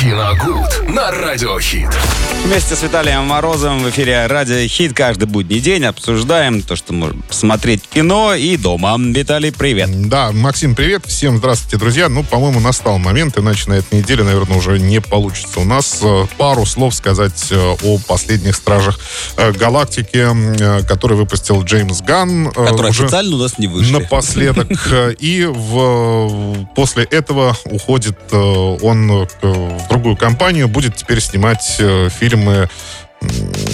Киногуд на Радиохит. Вместе с Виталием Морозовым в эфире Радио Хит каждый будний день обсуждаем то, что можно посмотреть кино и дома. Виталий, привет. Да, Максим, привет. Всем здравствуйте, друзья. Ну, по-моему, настал момент, иначе на этой неделе, наверное, уже не получится у нас э, пару слов сказать э, о последних стражах э, галактики, который выпустил Джеймс Ганн. Которые уже официально у нас не вышли. Напоследок. И в, после этого уходит он в другую компанию, будет теперь снимать э, фильмы,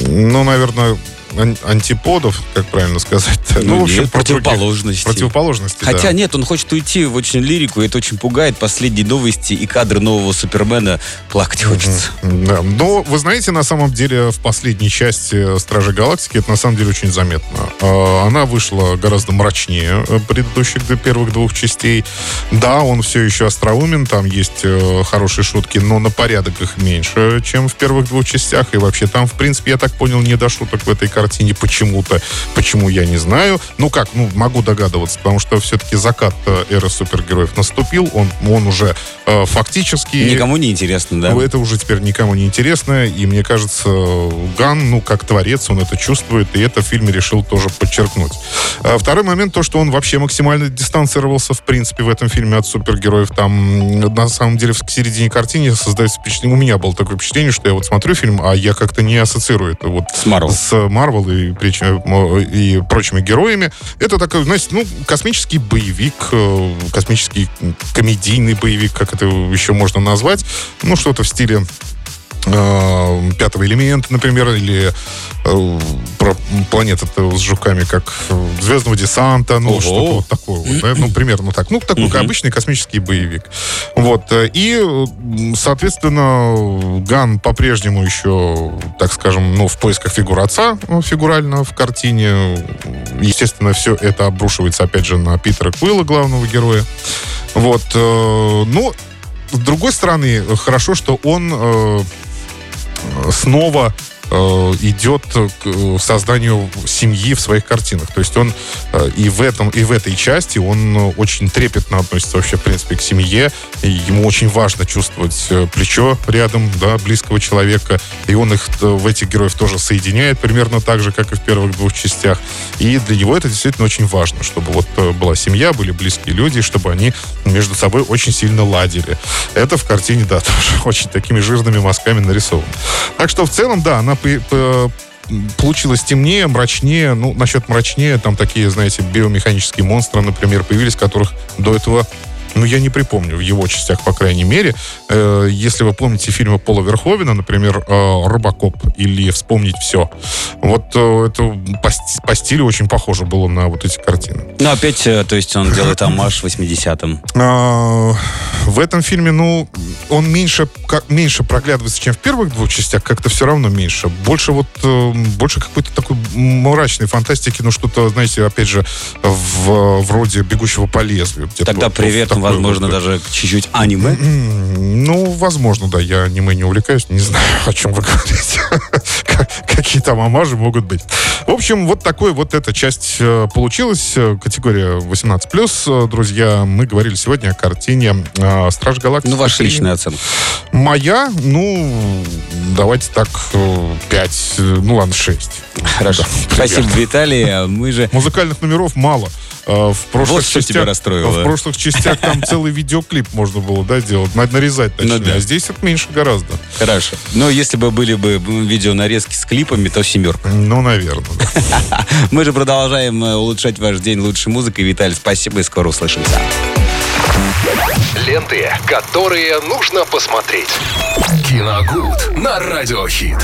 ну, наверное, ан- антиподов, как правильно сказать. Ну, в общем, нет, противоположности. Противоположности, да. Хотя нет, он хочет уйти в очень лирику, и это очень пугает. Последние новости и кадры нового Супермена плакать хочется. Да. Но вы знаете, на самом деле, в последней части Стражи Галактики это на самом деле очень заметно. Э, Она вышла гораздо мрачнее э, предыдущих первых двух частей. Да, он все еще остроумен, там есть э, хорошие шутки, но на порядок их меньше, чем в первых двух частях. И вообще там, в принципе, я так понял, не до шуток в этой картине почему-то. Почему, я не знаю. Ну как, ну могу догадываться, потому что все-таки закат э, эры супергероев наступил. Он, он уже э, фактически... Никому не интересно, да? Ну, это уже теперь никому не интересно, и мне кажется, Ган, ну, как творец, он это чувствует, и это в фильме решил тоже подчеркнуть. А Второй момент, то, что он вообще максимально дистанцировался, в принципе, в этом фильме от супергероев. Там, на самом деле, в середине картины создается впечатление, у меня было такое впечатление, что я вот смотрю фильм, а я как-то не ассоциирую это вот С Марвел. с Марвел и, мо- и прочими героями. Это такой, знаете, ну, космический боевик, э, космический комедийный боевик, как это еще можно назвать. Ну, что-то в стиле э, пятого элемента, например, или э, про планета с жуками, как э, Звездного десанта, ну, что-то вот такое. Вот, да, ну, примерно так. Ну, такой Мгм. обычный космический боевик. Вот. И, соответственно, Ган по-прежнему еще, так скажем, ну, в поисках фигуры отца, ну, фигурально в картине. Естественно, все это обрушивается, опять же, на Питера Куилла, главного героя. Вот. Ну, с другой стороны, хорошо, что он снова идет к э, созданию семьи в своих картинах. То есть он э, и в этом, и в этой части он э, очень трепетно относится вообще, в принципе, к семье. И ему очень важно чувствовать э, плечо рядом, да, близкого человека. И он их э, в этих героев тоже соединяет примерно так же, как и в первых двух частях. И для него это действительно очень важно, чтобы вот э, была семья, были близкие люди, чтобы они между собой очень сильно ладили. Это в картине, да, тоже очень такими жирными мазками нарисовано. Так что в целом, да, она по- по- получилась темнее, мрачнее. Ну, насчет мрачнее, там такие, знаете, биомеханические монстры, например, появились, которых до этого ну, я не припомню в его частях, по крайней мере. Э, если вы помните фильмы Пола Верховена, например, э, «Робокоп» или «Вспомнить все», вот э, это по, по стилю очень похоже было на вот эти картины. Ну, опять, э, то есть он делает амаш 80-м. А, в этом фильме, ну, он меньше, как, меньше проглядывается, чем в первых двух частях, как-то все равно меньше. Больше вот, э, больше какой-то такой мрачной фантастики, ну, что-то, знаете, опять же, в, вроде «Бегущего по лезвию». Тогда вот привет, такой возможно, даже чуть-чуть аниме. Ну, возможно, да, я аниме не увлекаюсь, не знаю, о чем вы говорите. Как- Какие там амажи могут быть. В общем, вот такой вот эта часть э, получилась. Э, Категория 18+. Э, Друзья, мы говорили сегодня о картине «Страж Галактики». Ну, ваша три». личная оценка. Моя, ну, давайте так, 5, ну ладно, 6. Хорошо. Спасибо, Виталий. А Мы же... Музыкальных номеров мало. Э, В прошлых Вот что тебя частях- расстроило. В прошлых частях там целый видеоклип можно было, да, делать, на- нарезать точнее. Ну да. А здесь это меньше гораздо. Хорошо. Но если бы были бы видеонарезки с клипами, то семерка. Ну, наверное. да. Мы же продолжаем э, улучшать ваш день лучшей музыкой. Виталий, спасибо и скоро услышимся. Ленты, которые нужно посмотреть. Киногуд на Радиохит.